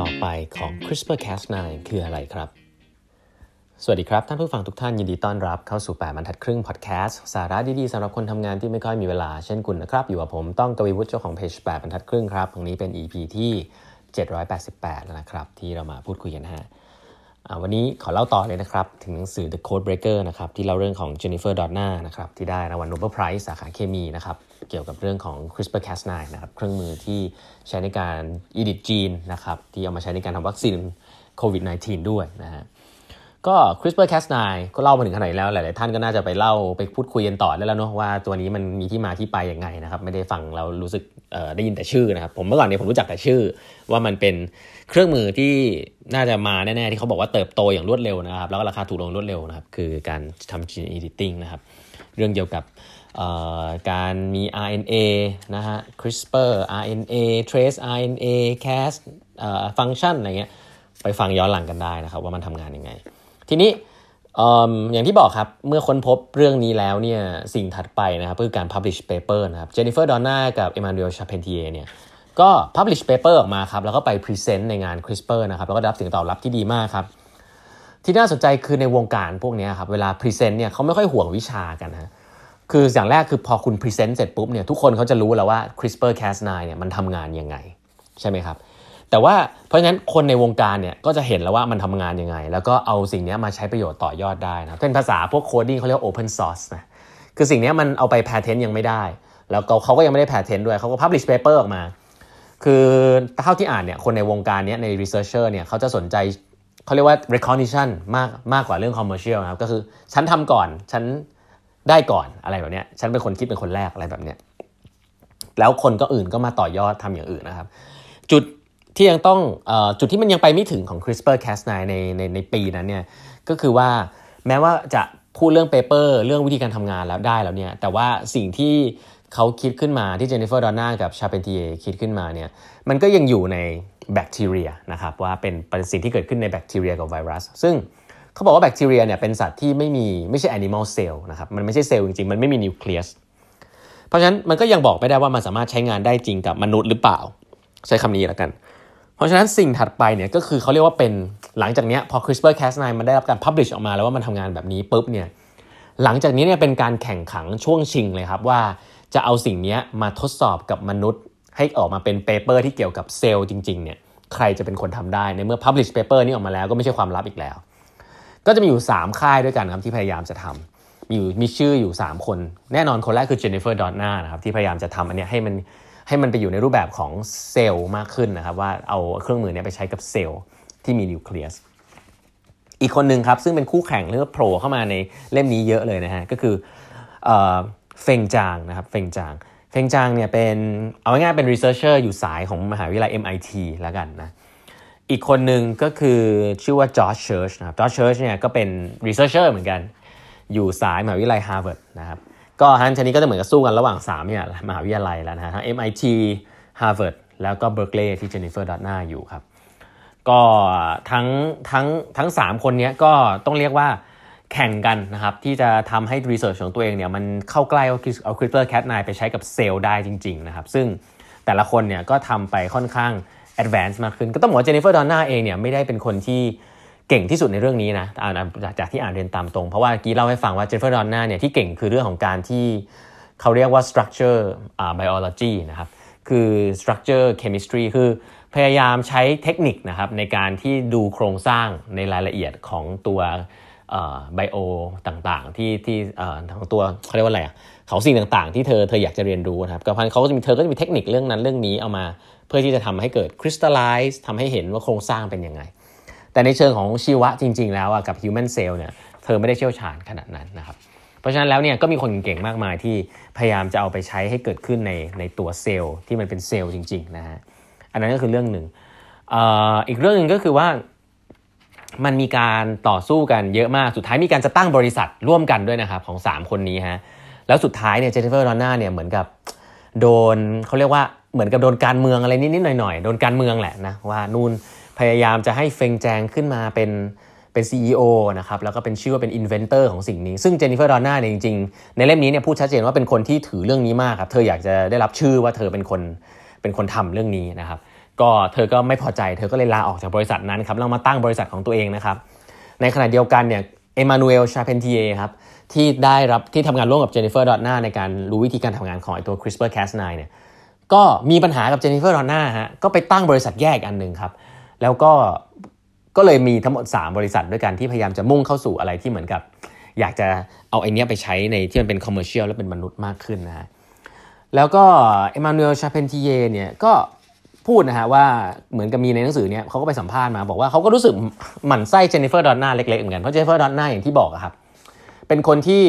ต่อไปของ CRISPR-Cas9 คืออะไรครับ สวัสดีครับ ท่านผู้ฟังทุกท่านยินดีต้อนรับเข้าสู่ 8 บรรทัดครึ่งพอดแคสต์สาระดี ๆสำหรับคนทำงานที่ไม่ค่อยมีเวลาเช่นคุณนะครับ อยู่กับผมต้องกวีวุฒิเจ้าของเพจ 8 บรรทัดครึ่งครับตรงนี้เป็น EP ที่ 788 แล้วนะครับ ที่เรามาพูดคุยกันนะฮะ วันนี้ขอเล่าต่อเลยนะครับ ถึงหนังสือ The Code Breaker นะครับที่เล่าเรื่องของ Jennifer Doudna นะครับที่ได้รางวัล Nobel Prize สาขาเคมีนะครับเกี่ยวกับเรื่องของ CRISPR-Cas9 นะครับเครื่องมือที่ใช้ในการ edit จีนนะครับที่เอามาใช้ในการทำวัคซีนโควิด -19 ด้วยนะฮะ ก็ CRISPR-Cas9 ก็เล่ามาถึงขนาดนี้แล้วหลาย ๆ ท่านก็น่าจะไปเล่าไปพูดคุยกันต่อได้แล้วเนาะว่าตัวนี้มันมีที่มาที่ไปยังไงนะครับ ไม่ได้ฟังเรารู้สึกได้ยินแต่ชื่อนะครับ ผมเมื่อก่อนนี้ผมรู้จักแต่ชื่อ ว่ามันเป็นเครื่องมือที่น่าจะมาแน่ ๆ ที่เขาบอกว่าเติบโตอย่างรวดเร็วนะครับ แล้วก็ราคาถูกลงรวดเร็วนะครับ คือการทำ gene editing นะครับ เรื่องเกี่ยวกับการมี RNA นะฮะ CRISPR RNA trace RNA Cas ฟังก์ชันอะไรเงี้ยไปฟังย้อนหลังกันได้นะครับ ว่ามันทำงานยังไง ทีนี้อย่างที่บอกครับ เมื่อค้นพบเรื่องนี้แล้วเนี่ยสิ่งถัดไปนะครับคือการ publish paper นะครับ Jennifer Donna กับ Emmanuel Charpentier เนี่ยก็ publish paper ออกมาครับ แล้วก็ไป present ในงาน CRISPR นะครับ แล้วก็ได้รับเสียงตอบรับที่ดีมากครับ ที่น่าสนใจคือในวงการพวกนี้ครับ เวลา present เนี่ยเขาไม่ค่อยห่วงวิชากันนะคืออย่างแรกคือพอคุณ present เสร็จปุ๊บเนี่ยทุกคนเขาจะรู้แล้วว่า CRISPR-Cas9 เนี่ยมันทำงานยังไง ใช่ไหมครับ แต่ว่าเพราะฉะนั้นคนในวงการเนี่ยก็จะเห็นแล้วว่ามันทำงานยังไง แล้วก็เอาสิ่งนี้มาใช้ประโยชน์ต่อยอดได้นะเป็นภาษาพวก coding เขาเรียก Open Source นะคือสิ่งนี้มันเอาไป patent ยังไม่ได้ แล้วเขาก็ยังไม่ได้ patent ด้วยเขาก็ publish paper ออกมา คือเท่าที่อ่านเนี่ยคนในวงการเนี้ยใน researcher เนี่ยเขาจะสนใจเขาเรียกว่า recognition มากมากกว่าเรื่อง commercial นะครับก็คือฉันทำก่อนฉันได้ก่อนอะไรแบบนี้ฉันเป็นคนคิดเป็นคนแรกอะไรแบบเนี้ยแล้วคนก็อื่นก็มาต่อยอดทำอย่างอื่นนะครับ จุด ที่ยังต้องอจุดที่มันยังไปไม่ถึงของ CRISPR-Cas9 ในในในปีนั้นเนี่ยก็คือว่าแม้ว่าจะพูดเรื่อง paper เรื่องวิธีการทำงานแล้วได้แล้วเนี่ยแต่ว่าสิ่งที่เขาคิดขึ้นมาที่เจนนิเฟอร์ดอดนากับชาร์เพนทีเยคิดขึ้นมาเนี่ยมันก็ยังอยู่ในแบคทีเรียนะครับว่าเป็นเป็นสิ่งที่เกิดขึ้นในแบคทีเรียกับไวรัส ซึ่งเขาบอกว่าแบคทีเรียเนี่ยเป็นสัตว์ที่ไม่มีไม่ใช่ animal cell นะครับมันไม่ใช่เซลล์จริงๆ มันไม่มีนิวเคลียสเพราะฉะนั้นมันก็ยังบอกไม่ได้ว่ามันสามารถใช้งานได้จริงกับมนุษย์หรือเปล่า ใช้คำนี้แล้วกัน เพราะฉะนั้นสิ่งถัดไปเนี่ยก็คือเขาเรียกว่าเป็นหลังจากนี้พอ CRISPR-Cas9 มันได้รับการ publish ออกมาแล้วว่ามันทำงานแบบนี้ปุ๊บเนี่ยหลังจากนี้เนี่ยเป็นการแข่งขันช่วงชิงเลยครับว่าจะเอาสิ่งนี้มาทดสอบกับมนุษย์ ให้ออกมาเป็น paper ที่เกี่ยวกับเซลล์จริงๆเนี่ยใครจะเป็นคนทำได้ในเมื่อ publish paper นี้ออกมาแล้วก็ไม่ใช่ความลับอีกแล้ว ก็จะมีอยู่ 3 ค่ายด้วยกันครับที่พยายามจะทำมีอยู่มีชื่ออยู่ 3 คน แน่นอนคนแรกคือเจนนิเฟอร์ดอดนานะครับที่พยายามจะทำอันนี้ให้มัน ให้มันไปอยู่ในรูปแบบของเซลล์มากขึ้นนะครับ ว่าเอาเครื่องมือนี้ไปใช้กับเซลล์ที่มีนิวเคลียสอีกคนหนึ่งครับ ซึ่งเป็นคู่แข่งเรื่องโผล่เข้ามาในเล่มนี้เยอะเลยนะฮะก็คือเฟงจางนะครับเฟงจางเฟงจางเนี่ยเป็นเอาง่ายๆเป็น researcher อยู่สายของมหาวิทยาลัย MIT แล้วกันนะอีกคนหนึ่งก็คือชื่อว่าจอร์จเชิร์ชนะครับจอร์จเชิร์ชเนี่ยก็เป็น researcher เหมือนกัน อยู่สายมหาวิทยาลัยฮาร์วาร์ดนะครับ ก็อันนี้ก็จะเหมือนกับสู้กันระหว่าง3เนี่ยมหาวิทยาลัยแล้วนะฮะทั้ง MIT Harvard แล้วก็เบ r ร์ l ลย์ที่เจนนิเฟอร์ดอดนาอยู่ครับ ก็ทั้งทั้งทั้ง 3 คนนี้ก็ต้องเรียกว่าแข่งกันนะครับที่จะทำให้ research ของตัวเองเนี่ยมันเข้าใกล้เอา CRISPR-Cas9ไปใช้กับเซลล์ได้จริงๆนะครับซึ่งแต่ละคนเนี่ยก็ทำไปค่อนข้าง advance มากขึ้น ก็ต้องบอกว่าเจนนิเฟอร์ดอดนาเองเนี่ยไม่ได้เป็นคนที่ เก่งที่สุดในเรื่องนี้นะจากจากที่อ่านเรียนตามตรง เพราะเมื่อกี้เล่าให้ฟังว่าเจนนิเฟอร์ดอดนาเนี่ยที่เก่งคือเรื่องของการที่เขาเรียกว่า structure biology นะครับคือ structure chemistry คือพยายามใช้เทคนิคนะครับในการที่ดูโครงสร้างในรายละเอียดของตัวไบโอต่างๆ ที่ที่ของตัวเขาเรียกว่าอะไรอะเขาสิ่งต่างๆ ที่เธอเธออยากจะเรียนรู้นะครับกับพันเขาก็จะมีเธอก็จะมีเทคนิคเรื่องนั้นเรื่องนี้เอามา เพื่อที่จะทำให้เกิดคริสตัลไลซ์ทำให้เห็นว่าโครงสร้างเป็นยังไง แต่ในเชิงของชีวะจริง ๆ แล้วกับ human cell เนี่ยเธอไม่ได้เชี่ยวชาญขนาดนั้นนะครับเพราะฉะนั้นแล้วเนี่ยก็มีคนเก่งมากมายที่พยายามจะเอาไปใช้ให้เกิดขึ้นในในตัวเซลล์ที่มันเป็นเซลล์จริงๆนะฮะอันนั้นก็คือเรื่องหนึ่งออีกเรื่องหนึ่งก็คือว่ามันมีการต่อสู้กันเยอะมาก สุดท้ายมีการจะตั้งบริษัทร่วมกันด้วยนะครับของ 3 คนนี้ฮะ แล้วสุดท้ายเนี่ยเจนนิเฟอร์รอนน่าเนี่ยเหมือนกับโดนเขาเรียกว่าเหมือนกับโดนการเมืองอะไรนิดๆหน่อยๆ โดนการเมืองแหละนะว่านู่น พยายามจะให้เฟงแจงขึ้นมาเป็นเป็น CEO นะครับแล้วก็เป็นชื่อว่าเป็น inventor ของสิ่งนี้ ซึ่งเจนนิเฟอร์ดอดนาเนี่ยจริงๆ ในเล่มนี้เนี่ยพูดชัดเจนว่าเป็นคนที่ถือเรื่องนี้มากครับ เธออยากจะได้รับชื่อว่าเธอเป็นคนเป็นคนทำเรื่องนี้นะครับ ก็เธอก็ไม่พอใจเธอก็เลยลาออกจากบริษัทนั้นครับแล้วมาตั้งบริษัทของตัวเองนะครับ ในขณะเดียวกันเนี่ยเอมานูเอลชาร์เพนทีเยครับที่ได้รับที่ทำงานร่วมกับเจนนิเฟอร์ดอดนาในการรู้วิธีการทำงานของไอตัว CRISPR-Cas9 เนี่ยก็มีปัญหากับเจนนิเฟอร์ดอดนาฮะก็ไปตั้งบริษัทแยกอันหนึ่งครับ แล้วก็ก็เลยมีทั้งหมด 3 บริษัทด้วยกันที่พยายามจะมุ่งเข้าสู่อะไรที่เหมือนกับ อยากจะเอาไอเนี้ยไปใช้ในที่มันเป็น commercial และเป็นมนุษย์มากขึ้นนะฮะแล้วก็เอมานูเอลชาร์เพนทีเยเนี่ยก็พูดนะฮะว่าเหมือนกับมีในหนังสือเนี่ยเขาก็ไปสัมภาษณ์มาบอกว่าเขาก็รู้สึกหมั่นไส้เจนนิเฟอร์ดอดนาเล็กๆเหมือนกันเพราะเจนนิเฟอร์ดอดนาอย่างที่บอกอะครับเป็นคนที่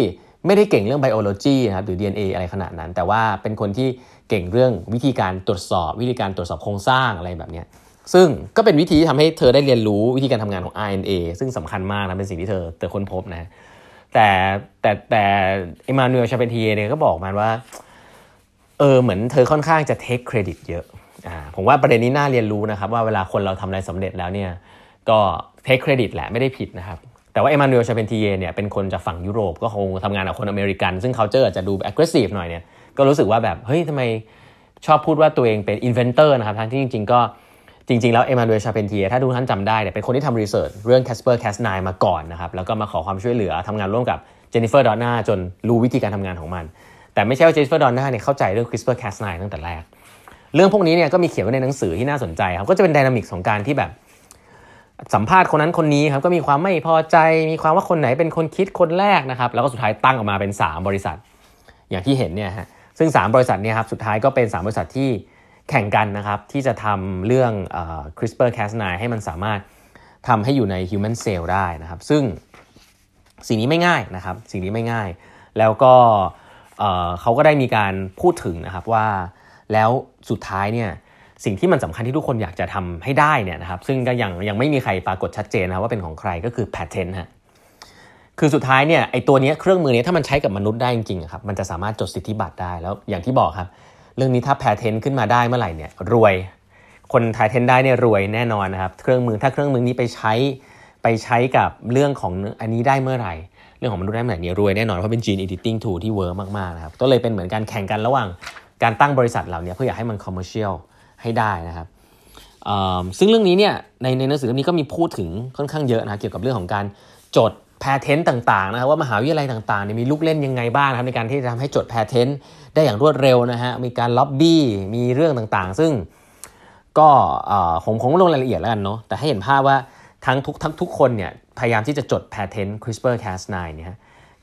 ไม่ได้เก่งเรื่อง biology นะครับหรือ DNA อะไรขนาดนั้น แต่ว่าเป็นคนที่เก่งเรื่องวิธีการตรวจสอบ วิธีการตรวจสอบโครงสร้างอะไรแบบนี้ ซึ่งก็เป็นวิธีที่ทำให้เธอได้เรียนรู้วิธีการทำงานของ RNA ซึ่งสำคัญมากนะเป็นสิ่งที่เธอเธอค้นพบนะแต่แต่แต่เอมานูเอลชาร์เพนทีเยเนี่ยก็บอกมาว่าเออเหมือนเธอค่อนข้างจะ take credit เยอะอ่าผมว่าประเด็นนี้น่าเรียนรู้นะครับ ว่าเวลาคนเราทำอะไรสำเร็จแล้วเนี่ยก็ take credit แหละไม่ได้ผิดนะครับแต่ว่าเอมานูเอลชาร์เพนทีเยเนี่ยเป็นคนจากฝั่งยุโรปก็คงทำงานกับคนอเมริกัน ซึ่งเขาเจออาจจะดู aggressive หน่อยเนี่ยก็รู้สึกว่าแบบเฮ้ยทำไมชอบพูดว่าตัวเองเป็น inventor นะครับทั้งที่จริง ๆ ก็ จริง ๆ แล้วเอมานูเอลชาร์เพนทีเยถ้าทุกท่านจำได้เนี่ยเป็นคนที่ทำ research เรื่อง CRISPR Cas9 มาก่อนนะครับแล้วก็มาขอความช่วยเหลือทำงานร่วมกับเจนนิเฟอร์ดอดนาจนรู้วิธีการทำงานของมัน แต่ไม่ใช่ว่าเจนนิเฟอร์ดอดนาเนี่ยเข้าใจเรื่อง CRISPR Cas9 ตั้งแต่แรก เรื่องพวกนี้เนี่ยก็มีเขียนไว้ในหนังสือที่น่าสนใจครับก็จะเป็น dynamic ของการที่แบบสัมภาษณ์คนนั้นคนนี้ครับก็มีความไม่พอใจมีความว่าคนไหนเป็นคนคิดคนแรกนะครับแล้วก็สุดท้ายตั้งออกมาเป็น 3 บริษัท อย่างที่เห็นเนี่ยฮะซึ่ง 3 บริษัทเนี่ยครับสุดท้ายก็เป็น 3 บริษัทที่ แข่งกันนะครับ ที่จะทำเรื่อง CRISPR-Cas9 ให้มันสามารถทำให้อยู่ใน human cell ได้นะครับ ซึ่งสิ่งนี้ไม่ง่ายนะครับ สิ่งนี้ไม่ง่าย แล้วก็เขาก็ได้มีการพูดถึงนะครับว่าแล้วสุดท้ายเนี่ยสิ่งที่มันสำคัญที่ทุกคนอยากจะทำให้ได้เนี่ยนะครับซึ่งก็ยังยังไม่มีใครปรากฏชัดเจนนะว่าเป็นของใครก็คือ patent ฮะคือสุดท้ายเนี่ยไอตัวนี้เครื่องมือนี้ถ้ามันใช้กับมนุษย์ได้จริงๆครับมันจะสามารถจดสิทธิบัตรได้แล้วอย่างที่บอกครับ เรื่องนี้ถ้า patent ขึ้นมาได้เมื่อไหร่เนี่ยรวย คน patent ได้เนี่ยรวยแน่นอนนะครับ เครื่องมือถ้าเครื่องมือนี้ไปใช้ไปใช้กับเรื่องของอันนี้ได้เมื่อไหร่ เรื่องของมนุษย์ได้เมื่อไหร่เนี่ยรวยแน่นอนเพราะเป็น gene editing tool ที่ work มากๆนะครับก็เลยเป็นเหมือนการแข่งกันระหว่างการตั้งบริษัทเหล่านี้เพื่ออยากให้มัน commercial ให้ได้นะครับซึ่งเรื่องนี้เนี่ยในในหนังสือเล่มนี้ก็มีพูดถึงค่อนข้างเยอะนะเกี่ยวกับเรื่องของการจด patent ต่างๆนะครับว่ามหาวิทยาลัยต่างๆเนี่ยมีลูกเล่นยังไงบ้างนะครับในการที่จะทำให้จด patent ได้อย่างรวดเร็วนะฮะมีการล็อบบี้มีเรื่องต่างๆ ซึ่งก็ผมคงลงรายละเอียดแล้วกันเนาะแต่ให้เห็นภาพว่าทั้งทุกทั้งทุกคนเนี่ยพยายามที่จะจดแพทเทนต์ CRISPR-Cas9 เนี่ย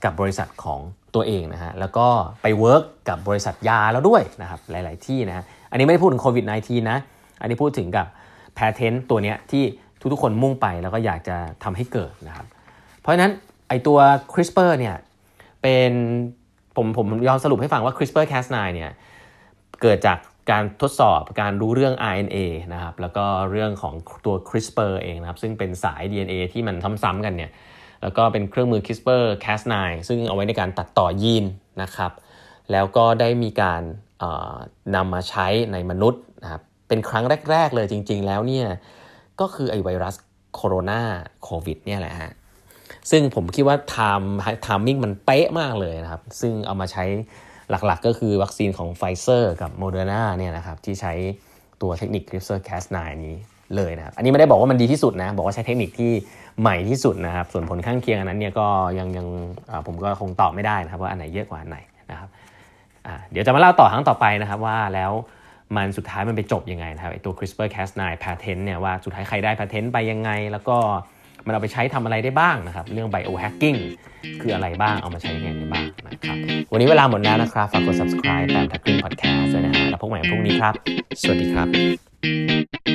กับบริษัทของตัวเองนะฮะแล้วก็ไป work กับบริษัทยาแล้วด้วยนะครับหลาย ๆที่นะฮะอันนี้ไม่ได้พูดถึงโควิด -19 นะ อันนี้พูดถึงกับแพทเทนต์ตัวเนี้ยที่ทุกๆคนมุ่งไปแล้วก็อยากจะทำให้เกิดนะครับ เพราะฉะนั้นไอตัว CRISPR เนี่ยเป็นผมผมยอมสรุปให้ฟังว่า CRISPR-Cas9 เนี่ยเกิดจากการทดสอบการรู้เรื่อง RNA นะครับแล้วก็เรื่องของตัว CRISPR เองนะครับซึ่งเป็นสาย DNA ที่มันซ้ำๆกันเนี่ยแล้วก็เป็นเครื่องมือ CRISPR-Cas9 ซึ่งเอาไว้ในการตัดต่อยีนนะครับแล้วก็ได้มีการนำมาใช้ในมนุษย์นะครับเป็นครั้งแรก ๆ เลยจริง ๆ แล้วเนี่ยก็คือไอไวรัสโคโรนาโควิดเนี่ยแหละฮะ ซึ่งผมคิดว่า time timing มันเป๊ะมากเลยนะครับ ซึ่งเอามาใช้หลักๆ ก็คือวัคซีนของไฟเซอร์กับโมเดอร์นาเนี่ยนะครับที่ใช้ตัวเทคนิค CRISPR-Cas9 นี้เลยนะครับอันนี้ไม่ได้บอกว่ามันดีที่สุดนะ บอกว่าใช้เทคนิคที่ใหม่ที่สุดนะครับ ส่วนผลข้างเคียงอันนั้นเนี่ยก็ยังยังผมก็คงตอบไม่ได้นะครับว่าอันไหนเยอะกว่าอันไหนนะครับเดี๋ยวจะมาเล่าต่อครั้งต่อไปนะครับว่าแล้วมันสุดท้ายมันไปจบยังไงนะครับไอตัว CRISPR-Cas9 patent เนี่ยว่าสุดท้ายใครได้ patent ไปยังไง แล้วก็ มันเอาไปใช้ทำอะไรได้บ้างนะครับ เรื่อง biohacking คืออะไรบ้างเอามาใช้ยังไงได้บ้างนะครับ วันนี้เวลาหมดแล้วนะครับ ฝากกด subscribe ตามทักครึ่ง podcast ด้วยนะฮะแล้วพบกันใหม่พรุ่งนี้ครับ สวัสดีครับ